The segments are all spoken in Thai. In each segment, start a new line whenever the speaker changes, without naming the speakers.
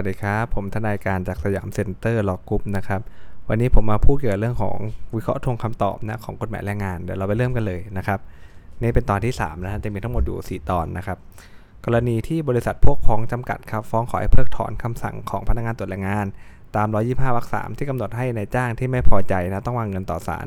วัสดีครับ ผมทนายการจาก Siam Center Law Group นะครับ วันนี้ผมมาพูดเกี่ยวกับเรื่องของวิเคราะห์ทวงคำตอบนะของกฎหมายแรงงาน เดี๋ยวเราไปเริ่มกันเลยนะครับ นี่เป็นตอนที่3นะฮะจะมีทั้งหมดอยู่4ตอนนะครับ กรณีที่บริษัทพวกพ้องจำกัดครับฟ้องขอให้เพิกถอนคำสั่งของพนักงานตรวจแรงงาน ตาม 125วรรค3ที่กำหนดให้นายจ้างที่ไม่พอใจนะต้องวางเงินต่อศาล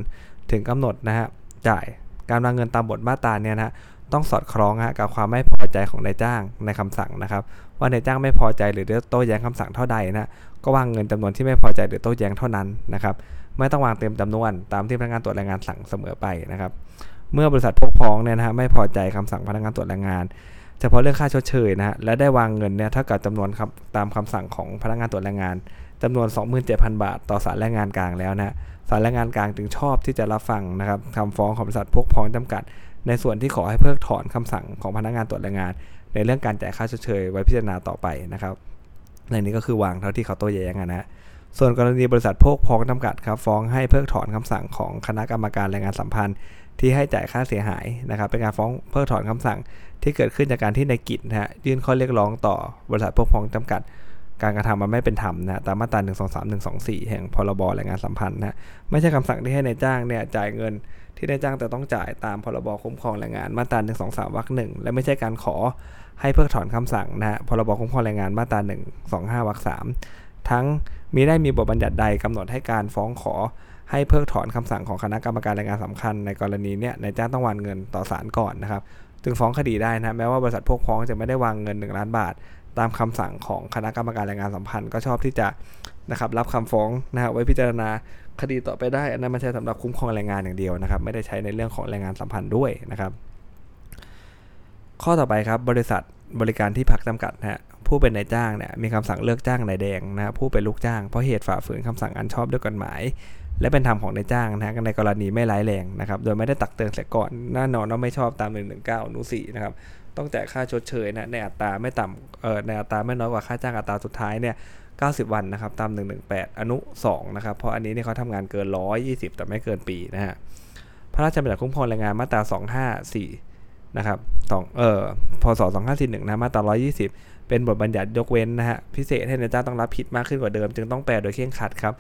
ถึงกำหนดนะฮะจ่ายการวางเงินตามบทมาตราเนี่ยนะ ต้องสอดคล้องกับความไม่พอใจของนายจ้างในคำสั่งนะครับ ว่านายจ้างไม่พอใจหรือโต้แย้งคำสั่งเท่าใดนะก็วางเงินจำนวนที่ไม่พอใจหรือโต้แย้งเท่านั้นนะครับไม่ต้องวางเต็มจำนวนตามที่พนักงานตรวจแรงงานสั่งเสมอไปนะครับ เมื่อบริษัทพกพ้องเนี่ยนะฮะไม่พอใจคำสั่งพนักงานตรวจแรงงานเฉพาะเรื่องค่าชดเชยนะฮะและได้วางเงินเนี่ยเท่ากับจำนวนครับตามคำสั่งของพนักงานตรวจแรงงานจำนวน 27,000 บาท ต่อศาลแรงงานกลางแล้วนะศาลแรงงานกลางจึงชอบที่จะรับฟังนะครับคำฟ้องของบริษัทพกพ้องจำกัด ในส่วนที่ขอให้เพิกถอนคำสั่งของพนักงานตรวจแรงงาน ในเรื่องการจ่ายค่าเชยไว้พิจารณาต่อไปนะครับในนี้ก็คือวางเท่าที่เขาโต้แย้งนะฮะส่วนกรณีบริษัทพวกพ้องจำกัดครับฟ้องให้เพิกถอนคำสั่งของคณะกรรมการแรงงานสัมพันธ์ที่ให้จ่ายค่าเสียหายนะครับ เป็นการฟ้องเพิกถอนคำสั่งที่เกิดขึ้นจากการที่ในกิจนะฮะยื่นข้อเรียกร้องต่อบริษัทพวกพ้องจำกัด การกระทำมันไม่เป็นธรรมนะตามมาตรา1 2 3 1 2 4 แห่งพรบแรงงานสัมพันธ์นะไม่ใช่คำสั่งที่ให้ในายจ้างเนี่ยจ่ายเงิน ที่นายจ้างแต่ต้องจ่ายตามพรบคุ้มครองแรงงานมาตรา1 2 3วรรคหนึ่งและไม่ใช่การขอให้เพิกถอนคำสั่งนะฮะพรบคุ้มครองแรงงานมาตรา1 2 5วรรคสามทั้งมีได้มีบทบัญญัติใดกำหนดให้การฟ้องขอให้เพิกถอนคำสั่งของคณะกรรมการแรงงานสำคัญ ในกรณีเนี้ยนายจ้างต้องวางเงินต่อศาลก่อนนะครับจึงฟ้องคดีได้นะแม้ว่าบริษัทพวกพ้องจะไม่ได้วางเงิน 1 ล้านบาท ตามคำสั่งของคณะกรรมการแรงงานสัมพันธ์ก็ชอบที่จะนะครับรับคำฟ้องนะฮะไว้พิจารณา คดีต่อไปได้อันนั้นไม่ใช่สำหรับคุ้มครองแรงงานอย่างเดียวนะครับ ไม่ได้ใช้ในเรื่องของแรงงานสัมพันธ์ด้วยนะครับ ข้อต่อไปครับบริษัทบริการที่พักจำกัดนะฮะผู้เป็นนายจ้างเนี่ยมีคำสั่งเลิกจ้างนายแดงนะผู้เป็นลูกจ้างเพราะเหตุฝ่าฝืนคำสั่งอันชอบด้วยกฎหมาย และเป็นธรรมของนายจ้างนะฮะในกรณีไม่ร้ายแรงนะครับ โดยไม่ได้ตักเตือนเสียก่อนแน่นอนว่าไม่ชอบตาม 119อนุ4นะครับต้องจ่ายค่าชดเชยนะในอัตราไม่ต่ำเอ่อในอัตราไม่น้อยกว่าค่าจ้างอัตราสุดท้ายเนี่ย 90 วันนะครับตาม 118 อนุ 2 นะครับ เพราะอันนี้เนี่ยเขาทำงานเกิน 120 แต่ไม่เกินปีนะฮะพระราชบัญญัติคุ้มครองแรงงานมาตรา 254 นะครับ2เอ่อพศ 2541 นะมาตรา 120 เป็นบทบัญญัติยกเว้นนะฮะพิเศษให้นายจ้างต้องรับผิดมากขึ้นกว่าเดิม จึงต้องแปลโดยเคร่งครัดครับ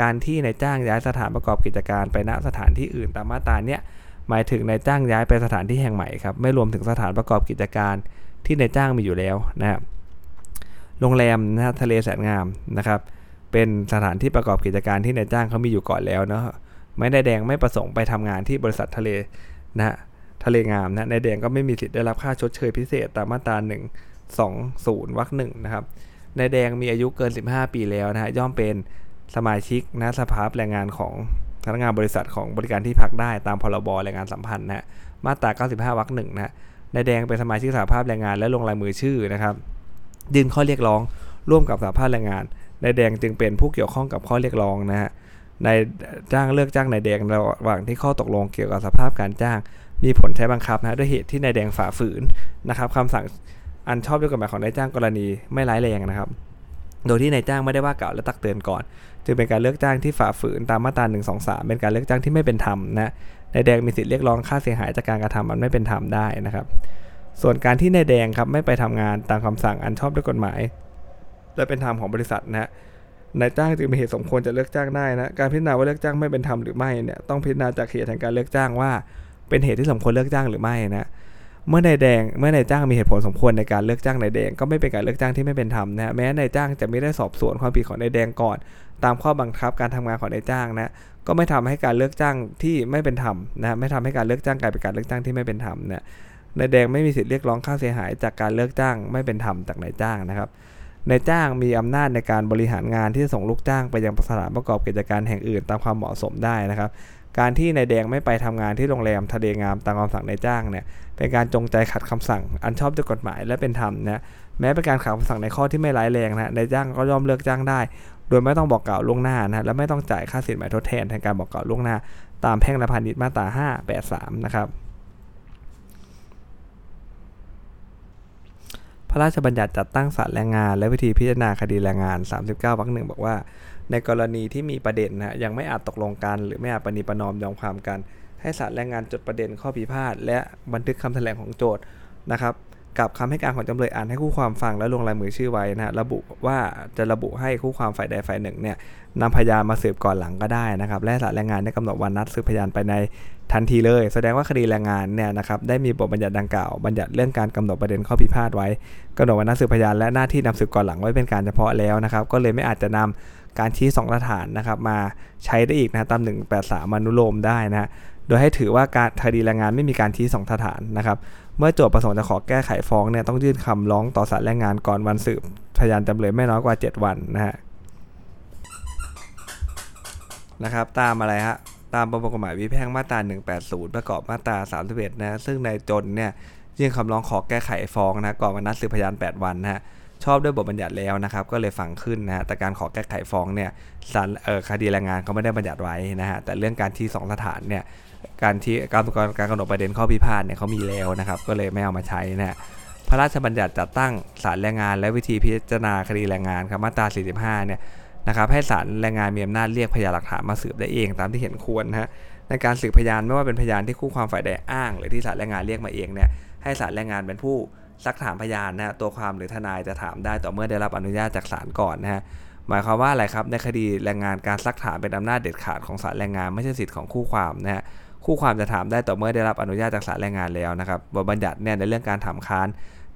การที่นายจ้างย้ายสถานประกอบกิจการไปณสถานที่อื่นตามมาตราเนี้ยหมายถึงนายจ้างย้ายไปสถานที่แห่งใหม่ครับไม่รวมถึงสถานประกอบกิจการที่นายจ้างมีอยู่แล้วนะครับ โรงแรมนะฮะทะเลแสนงามนะครับเป็นสถานที่ประกอบกิจการที่นายจ้างเขามีอยู่ก่อนแล้วเนาะไม่ได้แดงไม่ประสงค์ไปทำงานที่บริษัททะเลนะฮะทะเลงามนะนายแดงก็ไม่มีสิทธิ์ได้รับค่าชดเชยพิเศษตามมาตรา1 2 0วรรคหนึ่งนะครับนายแดงมีอายุเกิน 15 ปีแล้วนะฮะย่อมเป็นสมาชิกนะสภาพแรงงานของพนักงานบริษัทของบริการที่พักได้ตามพรบแรงงานสัมพันธ์นะมาตรา 95วรรคหนึ่งนะนายแดงเป็นสมาชิกสหภาพแรงงานและลงลายมือชื่อนะครับ ยื่นข้อเรียกร้อง ร่วมกับสหภาพแรงงานนายแดงจึงเป็นผู้เกี่ยวข้องกับข้อเรียกร้องนะฮะนายจ้างเลิกจ้างนายแดงระหว่างที่ข้อตกลงเกี่ยวกับสภาพการจ้าง มีผลใช้บังคับนะด้วยเหตุที่นายแดงฝ่าฝืนนะครับคำสั่งอันชอบด้วยกฎหมายของนายจ้างกรณีไม่ร้ายแรงนะครับ โดยที่นายจ้างไม่ได้ว่ากล่าวและตักเตือนก่อน จึงเป็นการเลิกจ้างที่ฝ่าฝืนตามมาตรา1 2 3เป็นการเลิกจ้างที่ไม่เป็นธรรมนะนายแดงมีสิทธิ์เรียกร้องค่าเสียหายจากการกระทำมันไม่เป็นธรรมได้นะครับ ส่วนการที่นายแดงครับไม่ไปทำงานตามคำสั่งอันชอบด้วยกฎหมาย และเป็นธรรมของบริษัทนะฮะนายจ้างจึงมีเหตุสมควรจะเลิกจ้างได้นะการพิจารณาว่าเลิกจ้างไม่เป็นธรรมหรือไม่เนี่ยต้องพิจารณาจากเหตุแห่งการเลิกจ้างว่า เป็นเหตุที่สมควรเลิกจ้างหรือไม่นะเมื่อนายแดงเมื่อนายจ้างมีเหตุผลสมควรในการเลิกจ้างนายแดงก็ไม่เป็นการเลิกจ้างที่ไม่เป็นธรรมนะแม้นายจ้างจะไม่ได้สอบสวนความผิดของนายแดงก่อน ตามข้อบังคับการทำงานของนายจ้างนะก็ไม่ทำให้การเลิกจ้างที่ไม่เป็นธรรมนะไม่ทำให้การเลิกจ้างกลายเป็นการเลิกจ้างที่ไม่เป็นธรรมนะ นายแดงไม่มีสิทธิ์เรียกร้องค่าเสียหายจากการเลิกจ้างไม่เป็นธรรมจากนายจ้างนะครับนายจ้างมีอำนาจในการบริหารงานที่จะส่งลูกจ้างไปยังสถานประกอบกิจการแห่งอื่นตามความเหมาะสมได้นะครับ การที่นายแดงไม่ไปทำงานที่โรงแรมทะเลงามตามคำสั่งนายจ้างเนี่ยเป็นการจงใจขัดคำสั่ง อันชอบด้วยกฎหมายและเป็นธรรมนะแม้เป็นการขัดคำสั่งในข้อที่ไม่ร้ายแรงนะนายจ้างก็ย่อมเลิกจ้างได้ โดยไม่ต้องบอกกล่าวล่วงหน้านะและไม่ต้องจ่ายค่าสินไหมทดแทนแทนการบอกกล่าวล่วงหน้า ตามแพ่งและพาณิชย์มาตรา583 นะครับ ระราชบัญญัติจัดตั้งศาลแรงงาน และวิธีพิจารณาคดีแรงงาน 39วรรคหนึ่งบอกว่า ในกรณีที่มีประเด็นนะยังไม่อาจตกลงกัน หรือไม่อาจปณีประนอมยอมความกัน ให้ศาลแรงงานจดประเด็นข้อพิพาทและบันทึกคำแถลงของโจทย์นะครับ กับคำให้การของจำเลยอ่านให้คู่ความฟังและลงลายมือชื่อไว้นะฮะระบุว่าจะระบุให้คู่ความฝ่ายใดฝ่ายหนึ่งเนี่ยนำพยานมาสืบก่อนหลังก็ได้นะครับ และศาลแรงงานได้กำหนดวันนัดสืบพยานไปในทันทีเลย แสดงว่าคดีแรงงานเนี่ยนะครับได้มีบทบัญญัติดังกล่าวบัญญัติเรื่องการกำหนดประเด็นข้อพิพาทไว้กำหนดวันนัดสืบพยานและหน้าที่นำสืบก่อนหลังไว้เป็นการเฉพาะแล้วนะครับ ก็เลยไม่อาจจะนำการชี้สองหลักฐานนะครับมาใช้ได้อีกนะตาม183อนุโลมได้นะโดยให้ถือว่าการคดีแรงงานไม่มีการชี้สองสถานนะครับ เมื่อโจทย์ประสงค์จะขอแก้ไขฟ้องเนี่ยต้องยื่นคำร้องต่อศาลแรงงานก่อนวันสืบพยานจำเลยไม่น้อยกว่า 7 วันนะฮะนะครับ ตามอะไรฮะตามประมวลกฎหมายวิแพ่งมาตรา 180 ประกอบมาตรา 31 นะซึ่งในจนเนี่ยยื่นคำร้องขอแก้ไขฟ้องนะก่อนวันนัดสืบพยาน 8 วันนะฮะชอบด้วยบทบัญญัติแล้วนะครับ ก็เลยฟังขึ้นนะฮะแต่การขอแก้ไขฟ้องเนี่ยศาลเออคดีแรงงานเขาไม่ได้บัญญัติไว้นะฮะแต่เรื่องการที่สองสถานเนี่ย การที่การการกำหนดประเด็นข้อพิพาทเนี่ยเขามีแล้วนะครับ ก็เลยไม่เอามาใช้นะฮะพระราชบัญญัติจัดตั้งศาลแรงงาน และวิธีพิจารณาคดีแรงงานครับมาตรา 45 เนี่ยนะครับให้ศาลแรงงานมีอำนาจเรียกพยานหลักฐานมาสืบได้เองตามที่เห็นควรนะฮะในการสืบพยานไม่ว่าเป็นพยานที่คู่ความฝ่ายใดอ้าง หรือที่ศาลแรงงานเรียกมาเองเนี่ยให้ศาลแรงงานเป็นผู้ซักถามพยานนะตัวความหรือทนายจะถามได้ต่อเมื่อได้รับอนุญาตจากศาลก่อนนะฮะหมายความว่าอะไรครับในคดีแรงงานการซักถามเป็นอำนาจเด็ดขาดของศาลแรงงานไม่ใช่สิทธิ์ของคู่ความนะฮะ คู่ความจะถามได้ต่อเมื่อได้รับอนุญาตจากศาลแรงงานแล้วนะครับบทบัญญัติเนี่ยในเรื่องการถามค้าน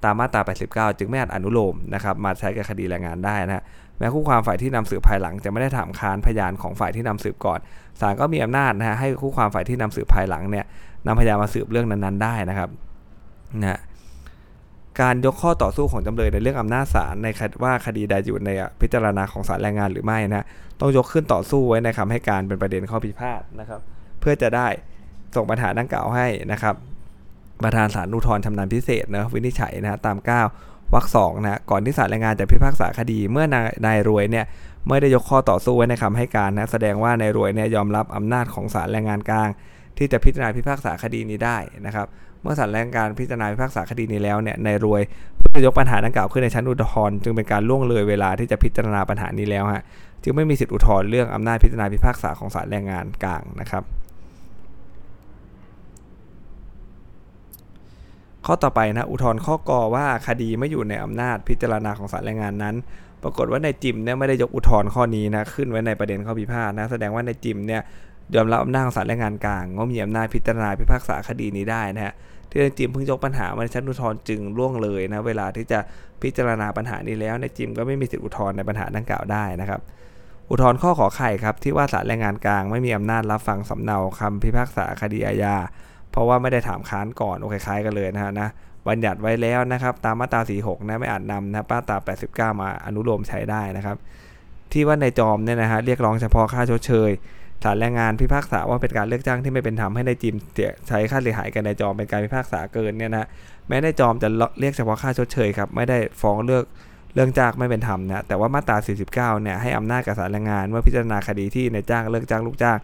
ตามมาตรา 89 จึงไม่อาจอนุโลมนะครับมาใช้กับคดีแรงงานได้นะฮะแม้คู่ความฝ่ายที่นำสืบภายหลัง จะไม่ได้ถามค้านพยานของฝ่ายที่นำสืบก่อนศาลก็มีอำนาจนะฮะให้คู่ความฝ่ายที่นำสืบภายหลังเนี่ยนำพยานมาสืบเรื่องนั้นๆ ได้นะครับนะการยกข้อต่อสู้ของจำเลยในเรื่องอำนาจศาลในว่าคดีใดอยู่ในพิจารณาของศาลแรงงานหรือไม่นะต้องยกขึ้นต่อสู้ไว้ในคำให้การเป็นประเด็นข้อพิพาทนะครับ เพื่อจะได้ ส่งปัญหาดังกล่าวให้นะครับ ประธานศาลอุทธรณ์ชำนาญพิเศษนะวินิจฉัยนะตาม 9วรรคสองนะก่อนที่ศาลแรงงานจะพิพากษาคดี เมื่อนายนายรวยเนี่ยไม่ได้ยกข้อต่อสู้ไว้ในคำให้การนะแสดงว่านายรวยเนี่ยยอมรับอำนาจของศาลแรงงานกลาง ที่จะพิจารณาพิพากษาคดีนี้ได้นะครับ เมื่อศาลแรงงานพิจารณาพิพากษาคดีนี้แล้วเนี่ยนายรวยจะยกปัญหาดังกล่าวขึ้นในชั้นอุทธรณ์จึงเป็นการล่วงเลยเวลาที่จะพิจารณาปัญหานี้แล้วฮะจึงไม่มีสิทธิอุทธรณ์เรื่องอำนาจพิจารณาพิพากษาของศาลแรงงานกลางนะครับ ข้อต่อไปนะอุทธรณ์ข้อกอว่าคดีไม่อยู่ในอำนาจพิจารณาของศาลแรงงานนั้น ปรากฏว่าในจิมเนี่ยไม่ได้ยกอุทธรณ์ข้อนี้นะขึ้นไว้ในประเด็นข้อพิพาทนะแสดงว่าในจิมเนี่ยยอมรับอำนาจของศาลแรงงานกลางก็มีอำนาจพิจารณาพิพากษาคดีนี้ได้นะฮะที่ในจิมเพิ่งยกปัญหามาในชั้นอุทธรณ์จึงล่วงเลยนะเวลาที่จะพิจารณาปัญหานี้แล้วในจิมก็ไม่มีสิทธิอุทธรณ์ในปัญหาดังกล่าวได้นะครับอุทธรณ์ข้อขอไข่ครับที่ว่าศาลแรงงานกลางไม่มีอำนาจรับฟังสำเนาคำพิพากษาคดีอาญา เพราะว่าไม่ได้ถามค้านก่อนโอเคคล้ายกันเลยนะฮะนะบัญญัติไว้แล้วนะครับ ตามมาตรา 46 นะไม่อาจนำนะมาตรา 89 มาอนุโลมใช้ได้นะครับ ที่ว่าในจอมเนี่ยนะฮะเรียกร้องเฉพาะค่าชดเชยศาลแรงงานพิพากษาว่าเป็นการเลือกจ้างที่ไม่เป็นธรรมให้ในจิมใช้ค่าเสียหายกันในจอมเป็นการพิพากษาเกินเนี่ยนะแม้ในจอมจะเรียกเฉพาะค่าชดเชยครับไม่ได้ฟ้องเลือกเรื่องจ้างไม่เป็นธรรมนะแต่ว่ามาตรา 49 เนี่ยให้อำนาจกับศาลแรงงานเมื่อพิจารณาคดีที่ในจ้างเลิกจ้างลูกจ้าง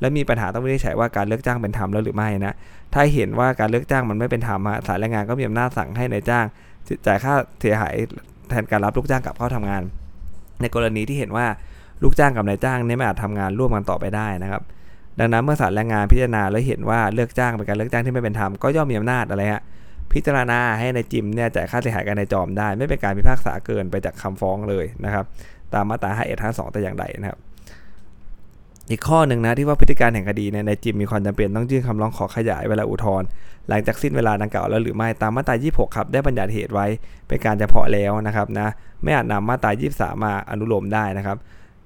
และมีปัญหาต้องวินิจฉัยว่าการเลิกจ้างเป็นธรรมแล้วหรือไม่นะ ถ้าเห็นว่าการเลิกจ้างมันไม่เป็นธรรมศาลแรงงานก็มีอำนาจสั่งให้ในจ้างจ่ายค่าเสียหายแทนการรับลูกจ้างกลับเข้าทำงาน ในกรณีที่เห็นว่าลูกจ้างกับนายจ้างเนี่ยไม่อาจทำงานร่วมกันต่อไปได้นะครับ ดังนั้นเมื่อศาลแรงงานพิจารณาแล้วเห็นว่าเลิกจ้างเป็นการเลิกจ้างที่ไม่เป็นธรรมก็ย่อมมีอำนาจอะไรฮะพิจารณาให้ในจิมเนี่ยจ่ายค่าเสียหายกันในจอมได้ ไม่เป็นการพิพากษาเกินไปจากคำฟ้องเลยนะครับ ตามมาตรา5 1 5 2แต่อย่างใดนะครับ อีกข้อหนึ่งนะที่ว่าพฤติการแห่งคดีในจิมมีความจำเป็นต้องยื่นคำร้องขอขยายเวลาอุทธรณ์หลังจากสิ้นเวลาดังกล่าวแล้วหรือไม่ตามมาตรา 26 ครับ ได้บัญญัติเหตุไว้เป็นการเฉพาะแล้วนะครับนะไม่อาจนำมาตรา 23 มาอนุโลมได้นะครับ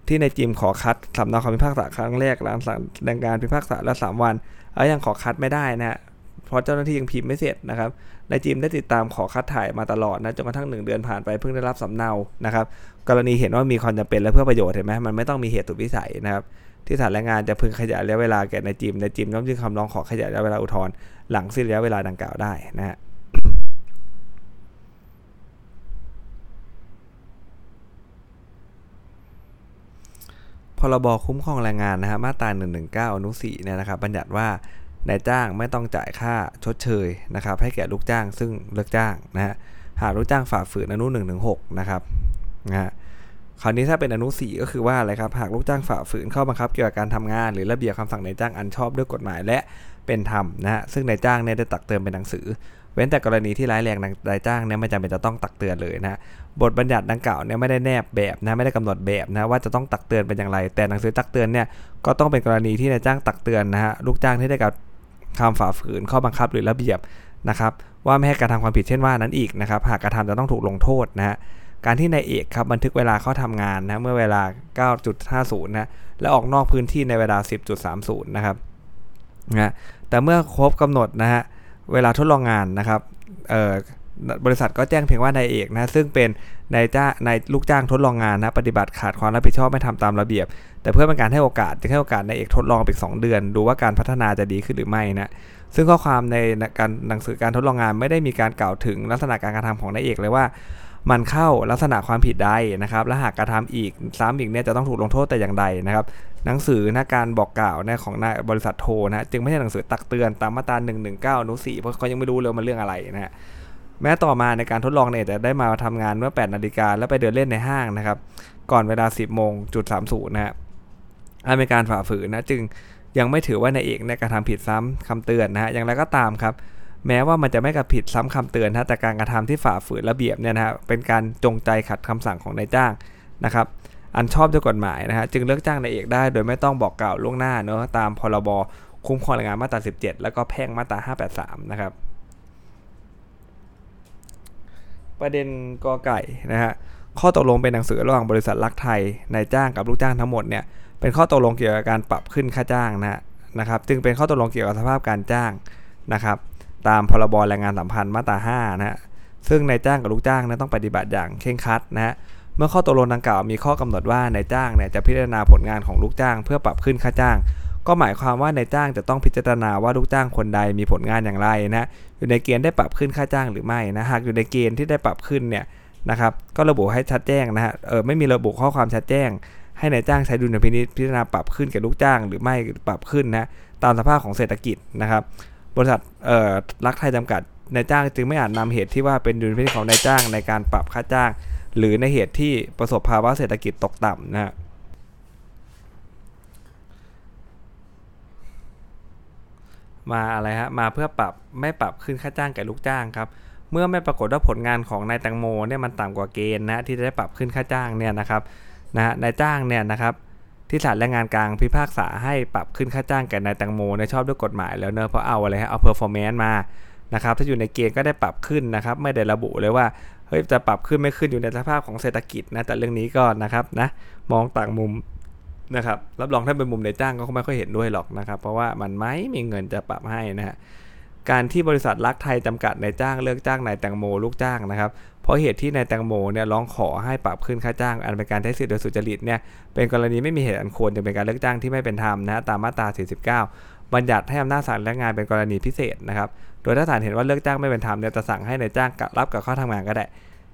ที่ในจิมขอคัดสำเนาคำพิพากษาครั้งแรกหลังดังการพิพากษาละ3วันแล้วยังขอคัดไม่ได้นะฮะเพราะเจ้าหน้าที่ยังพิมพ์ไม่เสร็จนะครับนายจิมได้ติดตามขอคัดถ่ายมาตลอดนะจนกระทั่ง 1 เดือนผ่านไปเพิ่งได้รับสำเนานะครับ กรณีเห็นว่ามีความจำเป็นและเพื่อประโยชน์เห็นไหมมันไม่ต้องมีเหตุสุดวิสัยนะครับ ที่ศาลแรงงานจะพึงขยายระยะเวลาแก่นายจิมนายจิมต้องยื่นคำร้องขอขยายระยะเวลาอุทธรณ์หลังสิ้นระยะเวลาดังกล่าวได้นะฮะพรบคุ้มครองแรงงานนะฮะมาตรา119อนุ4เนี่ยนะครับบัญญัติว่านายจ้างไม่ต้องจ่ายค่าชดเชยนะครับ ให้แก่ลูกจ้างซึ่งเลิกจ้างนะฮะหากลูกจ้างฝ่าฝืนอนุ1นึนะครับนะฮะ คราวนี้ถ้าเป็นอนุ4ก็คือว่าอะไรครับหากลูกจ้างฝ่าฝืนข้อบังคับเกี่ยวกับการทำงาน หรือระเบียบคำสั่งนายจ้างอันชอบด้วยกฎหมายและเป็นธรรมนะฮะซึ่งนายจ้างเนี่ยได้ตักเตือนเป็นหนังสือ เว้นแต่กรณีที่ร้ายแรงนายจ้างเนี่ยไม่จำเป็นจะต้องตักเตือนเลยนะบทบัญญัติดังกล่าวเนี่ยไม่ได้แนบแบบนะไม่ได้กำหนดแบบนะว่าจะต้องตักเตือนเป็นอย่างไร แต่หนังสือตักเตือนเนี่ยก็ต้องเป็นกรณีที่นายจ้างตักเตือนนะฮะลูกจ้างที่ได้กับคำฝ่าฝืนข้อบังคับหรือระเบียบนะครับว่าไม่ให้กระทำความผิดเช่นว่านั้นอีกนะครับหากกระทำจะต้องถูกลงโทษนะฮะ การที่นายเอกครับบันทึกเวลาเข้าทำงานนะเมื่อเวลา 9.50 นะและออกนอกพื้นที่ในเวลา 10.30 นะครับนะแต่เมื่อครบกำหนดนะฮะเวลาทดลองงานนะครับบริษัทก็แจ้งเพียงว่านายเอกนะซึ่งเป็นนายจ้านายลูกจ้างทดลองงานนะปฏิบัติขาดความรับผิดชอบไม่ทำตามระเบียบ แต่เพื่อเป็นการให้โอกาสจึงให้โอกาสนายเอกทดลองไปสองเดือน ดูว่าการพัฒนาจะดีขึ้นหรือไม่นะซึ่งข้อความในการหนังสือการทดลองงานไม่ได้มีการกล่าวถึงลักษณะการกระทำของนายเอกเลยว่า มันเข้าลักษณะความผิดใดนะครับ และหากกระทำอีกซ้ำอีกเนี่ยจะต้องถูกลงโทษแต่อย่างใดนะครับ หนังสือนะการบอกกล่าวนะของนายบริษัทโทนะจึงไม่ใช่หนังสือตักเตือนตามมาตรา119อนุ4เพราะเขายังไม่รู้เลยมันเรื่องอะไรนะฮะแม้ต่อมาในการทดลองเนี่ยจะได้มาทำงานเมื่อ 8 นาฬิกาแล้วไปเดินเล่นในห้างนะครับ ก่อนเวลา 10 โมงจุด30นะฮะอเป็นการฝ่าฝืนนะจึงยังไม่ถือว่านายเอกในการทำผิดซ้ำคำเตือนนะฮะอย่างไรก็ตามครับ แม้ว่ามันจะไม่กระผิดซ้ำคำเตือนนะแต่การกระทำที่ฝ่าฝืนระเบียบเนี่ยนะฮะเป็นการจงใจขัดคำสั่งของนายจ้างนะครับ อันชอบด้วยกฎหมายนะฮะจึงเลิกจ้างนายเอกได้ โดยไม่ต้องบอกกล่าวล่วงหน้าเนาะตามพรบคุ้มครองแรงงานมาตรา 17 แล้วก็แพ่งมาตรา 583 นะครับ ประเด็นกอไก่นะฮะข้อตกลงเป็นหนังสือระหว่างบริษัทลักไทยนายจ้างกับลูกจ้างทั้งหมดเนี่ยเป็นข้อตกลงเกี่ยวกับการปรับขึ้นค่าจ้างนะนะครับ จึงเป็นข้อตกลงเกี่ยวกับสภาพการจ้างนะครับ ตามพรบแรงงานสัมพันธ์มาตรา5นะฮะซึ่งนายจ้างกับลูกจ้างนะต้องปฏิบัติอย่างเคร่งครัดนะฮะเมื่อข้อตกลงดังกล่าวมีข้อกำหนดว่านายจ้างเนี่ยจะพิจารณาผลงานของลูกจ้าง เพื่อปรับขึ้นค่าจ้าง ก็หมายความว่านายจ้างจะต้องพิจารณาว่าลูกจ้างคนใดมีผลงานอย่างไรนะอยู่ในเกณฑ์ได้ปรับขึ้นค่าจ้างหรือไม่นะหากอยู่ในเกณฑ์ที่ได้ปรับขึ้นเนี่ยนะครับก็ระบุให้ชัดแจ้งนะฮะเออไม่มีระบุข้อความชัดแจ้ง ให้นายจ้างใช้ดุลพินิจพิจารณาปรับขึ้นกับลูกจ้าง หรือไม่ปรับขึ้นนะตามสภาพของเศรษฐกิจนะครับ บริษัทเอ่อรักไทยจำกัดนายจ้างจึงไม่อาจนำเหตุที่ว่าเป็นดุลพินิจของนายจ้างในการปรับค่าจ้าง หรือในเหตุที่ประสบภาวะเศรษฐกิจตกต่ำนะฮะมาอะไรฮะมาเพื่อปรับไม่ปรับขึ้นค่าจ้างแก่ลูกจ้างครับเมื่อไม่ปรากฏว่าผลงานของนายแตงโมเนี่ยมันต่ำกว่าเกณฑ์นะที่จะได้ปรับขึ้นค่าจ้างเนี่ยนะครับนะฮะนายจ้างเนี่ยนะครับ ที่ศาลแรงงานกลางพิพากษาให้ปรับขึ้นค่าจ้างแก่นายแตงโมนั้นชอบด้วยกฎหมายแล้วเนอะเพราะเอาอะไรฮะเอา performance มานะครับถ้าอยู่ในเกณฑ์ก็ได้ปรับขึ้นนะครับ ไม่ได้ระบุเลยว่าเฮ้ยจะปรับขึ้นไม่ขึ้นอยู่ในสภาพของเศรษฐกิจนะแต่เรื่องนี้ก็นะครับนะมองต่างมุมนะครับรับรองถ้าเป็นมุมในจ้างก็ไม่ค่อยเห็นด้วยหรอกนะครับ เพราะว่ามันไม่มีเงินจะปรับให้นะฮะ การที่บริษัทรักไทยจำกัดนายจ้างเลิกจ้างนายแตงโมลูกจ้างนะครับเพราะเหตุที่นายแตงโมเนี่ยร้องขอให้ปรับขึ้นค่าจ้าง อันเป็นการใช้สิทธิโดยสุจริตเนี่ยเป็นกรณีไม่มีเหตุอันควรจะเป็นการเลิกจ้างที่ไม่เป็นธรรมนะตามมาตรา 49 บัญญัติให้อำนาจศาลแรงงานเป็นกรณีพิเศษนะครับโดยถ้าศาลเห็นว่าเลิกจ้างไม่เป็นธรรมเนี่ยจะสั่งให้นายจ้างรับกับข้าทำงานก็ได้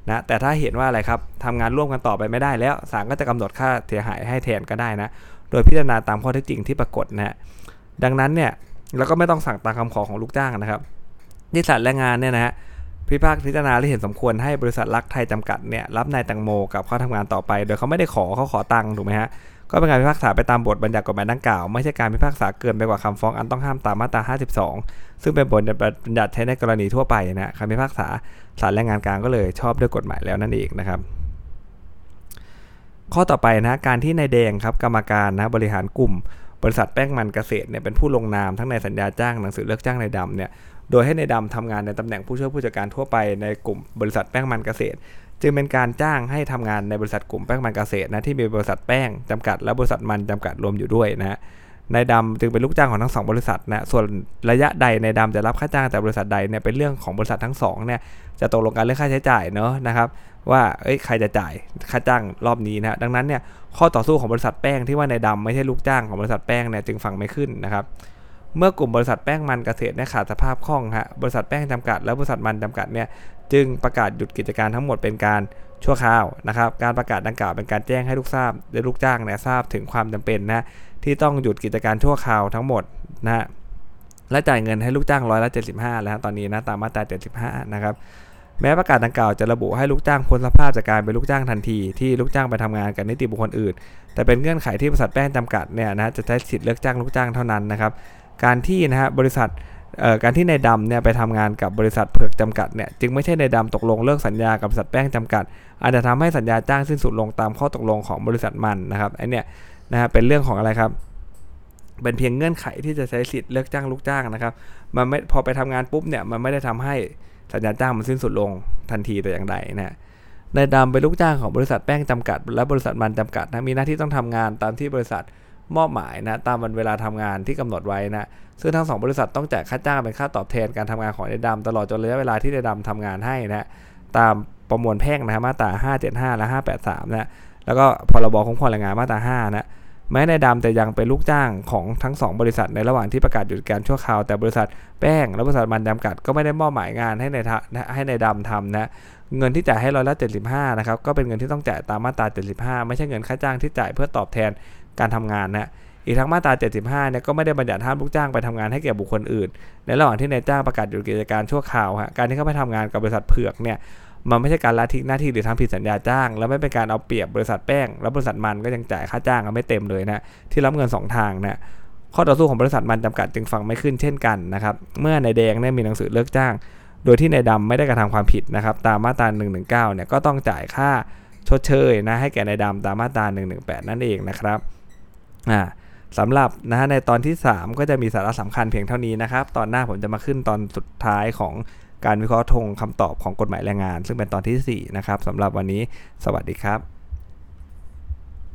นะแต่ถ้าเห็นว่าอะไรครับทำงานร่วมกันต่อไปไม่ได้แล้วศาลก็จะกำหนดค่าเสียหายให้แทนก็ได้นะโดยพิจารณาตามข้อเท็จจริงที่ปรากฏนะฮะดังนั้นเนี่ย เราก็ไม่ต้องสั่งตามคำขอของลูกจ้างนะครับที่ศาลแรงงานเนี่ยนะฮะพิพากษาพิจารณาและเห็นสมควรให้บริษัทรักไทยจำกัดเนี่ยรับนายแตงโมกับเข้าทำงานต่อไป โดยเขาไม่ได้ขอเขาขอตังค์ถูกไหมฮะก็เป็นการพิพากษาไปตามบทบัญญัติกฎหมายดังกล่าวไม่ใช่การพิพากษาเกินไปกว่าคำฟ้องอันต้องห้ามตามมาตรา 52 ซึ่งเป็นบทบัญญัติใช้ในกรณีทั่วไปนะคำพิพากษาศาลแรงงานกลางก็เลยชอบด้วยกฎหมายแล้วนั่นเองนะครับ ข้อต่อไปนะการที่นายแดงครับกรรมการนะบริหารกลุ่ม บริษัทแป้งมันเกษตรเนี่ยเป็นผู้ลงนามทั้งในสัญญาจ้างหนังสือเลิกจ้างในดำเนี่ยโดยให้ในดำทำงานในตำแหน่งผู้ช่วยผู้จัดการทั่วไปในกลุ่มบริษัทแป้งมันเกษตร จึงเป็นการจ้างให้ทำงานในบริษัทกลุ่มแป้งมันเกษตรนะที่มีบริษัทแป้งจำกัดและบริษัทมันจำกัดรวมอยู่ด้วยนะนายดำจึงเป็นลูกจ้างของทั้งสองบริษัทนะส่วนระยะใดนายดำจะรับค่าจ้างแต่บริษัทใดเนี่ยเป็นเรื่องของบริษัททั้งสองเนี่ยจะตกลงกันเรื่องค่าใช้จ่ายเนาะนะครับ ว่าเอ้ยใครจะจ่ายค่าจ้างรอบนี้นะดังนั้นเนี่ยข้อต่อสู้ของบริษัทแป้งที่ว่านายดำไม่ใช่ลูกจ้างของบริษัทแป้งเนี่ยจึงฟังไม่ขึ้นนะครับเมื่อกลุ่มบริษัทแป้งมันเกษตรเนี่ยขาดสภาพคล่องฮะบริษัทแป้งจำกัด และบริษัทมันจำกัดเนี่ยจึงประกาศหยุดกิจการทั้งหมดเป็นการชั่วคราวนะครับการประกาศดังกล่าวเป็นการแจ้งให้ลูกทราบและลูกจ้างเนี่ยทราบถึงความจำเป็นนะที่ต้องหยุดกิจการชั่วคราวทั้งหมดนะฮะและจ่ายเงินให้ลูกจ้างร้อยละ75 แล้วตอนนี้นะตามมาตรา75นะครับ แม้ประกาศดังกล่าวจะระบุให้ลูกจ้างพ้นสภาพจากการเป็นลูกจ้างทันทีที่ลูกจ้างไปทำงานกับนิติบุคคลอื่น แต่เป็นเงื่อนไขที่บริษัทแป้งจำกัดเนี่ยนะจะใช้สิทธิ์เลือกจ้างลูกจ้างเท่านั้นนะครับ การที่นะฮะบริษัทเอ่อการที่นายดำเนี่ยไปทำงานกับบริษัทเผือกจำกัดเนี่ยจึงไม่ใช่นายดำตกลงเลิกสัญญากับบริษัทแป้งจำกัด อาจจะทำให้สัญญาจ้างสิ้นสุดลงตามข้อตกลงของบริษัทมันนะครับไอเนี่ยนะฮะเป็นเรื่องของอะไรครับเป็นเพียงเงื่อนไขที่จะใช้สิทธิ์เลิกจ้างลูกจ้างนะครับมันไม่พอไปทำงานปุ๊บเนี่ยมันไม่ได้ทำให้ สัญญาจ้างมันสิ้นสุดลงทันทีแต่อย่างใดนะฮะนายดำเป็นลูกจ้างของบริษัทแป้งจำกัด และบริษัทมันจำกัดนะมีหน้าที่ต้องทำงานตามที่บริษัทมอบหมายนะตามวันเวลาทำงานที่กำหนดไว้นะซึ่งทั้งสองบริษัทต้องจ่ายค่าจ้างเป็นค่าตอบแทนการทำงานของนายดำตลอดจนระยะเวลาที่นายดำทำงานให้นะตามประมวลแพ่งนะมาตรา575 และ 583นะแล้วก็พรบคุ้มครองแรงงานมาตรา5นะ แม้นายดำจะยังเป็นลูกจ้างของทั้ง 2 บริษัทในระหว่างที่ประกาศหยุดการชั่วคราว แต่บริษัทแป้งและบริษัทมันจำกัดก็ไม่ได้มอบหมายงานให้ในให้ในดำทำนะเงินที่จ่ายให้ร้อยละ75นะครับก็เป็นเงินที่ต้องจ่ายตามมาตรา 75 ไม่ใช่เงินค่าจ้างที่จ่ายเพื่อตอบแทนการทำงานนะอีกทั้งมาตรา 75 เนี่ยก็ไม่ได้บัญญัติห้ามลูกจ้างไปทำงานให้แก่บุคคลอื่น ในระหว่างที่นายจ้างประกาศหยุดกิจการชั่วคราวฮะการที่เขาไปทำงานกับบริษัทเผือกเนี่ย มันไม่ใช่การละทิ้งหน้าที่หรือทำผิดสัญญาจ้าง แล้วไม่เป็นการเอาเปรียบบริษัทแป้ง แล้วบริษัทมันก็ยังจ่ายค่าจ้างกันไม่เต็มเลยนะที่รับเงิน 2 ทางนะข้อต่อสู้ของบริษัทมันจำกัดจึงฟังไม่ขึ้นเช่นกันนะครับเมื่อนายแดงเนี่ยมีหนังสือเลิกจ้าง โดยที่นายดำไม่ได้กระทำความผิดนะครับตามมาตรา119เนี่ยก็ต้องจ่ายค่าชดเชยนะให้แก่นายดำตามมาตรา118 นั่นเองนะครับอ่าสำหรับนะฮะในตอนที่ 3 ก็จะมีสาระสำคัญเพียงเท่านี้นะครับ ตอนหน้าผมจะมาขึ้นตอนสุดท้ายของ การวิเคราะห์ธงคำตอบของกฎหมายแรงงาน ซึ่งเป็นตอนที่4นะครับสำหรับวันนี้ สวัสดีครับ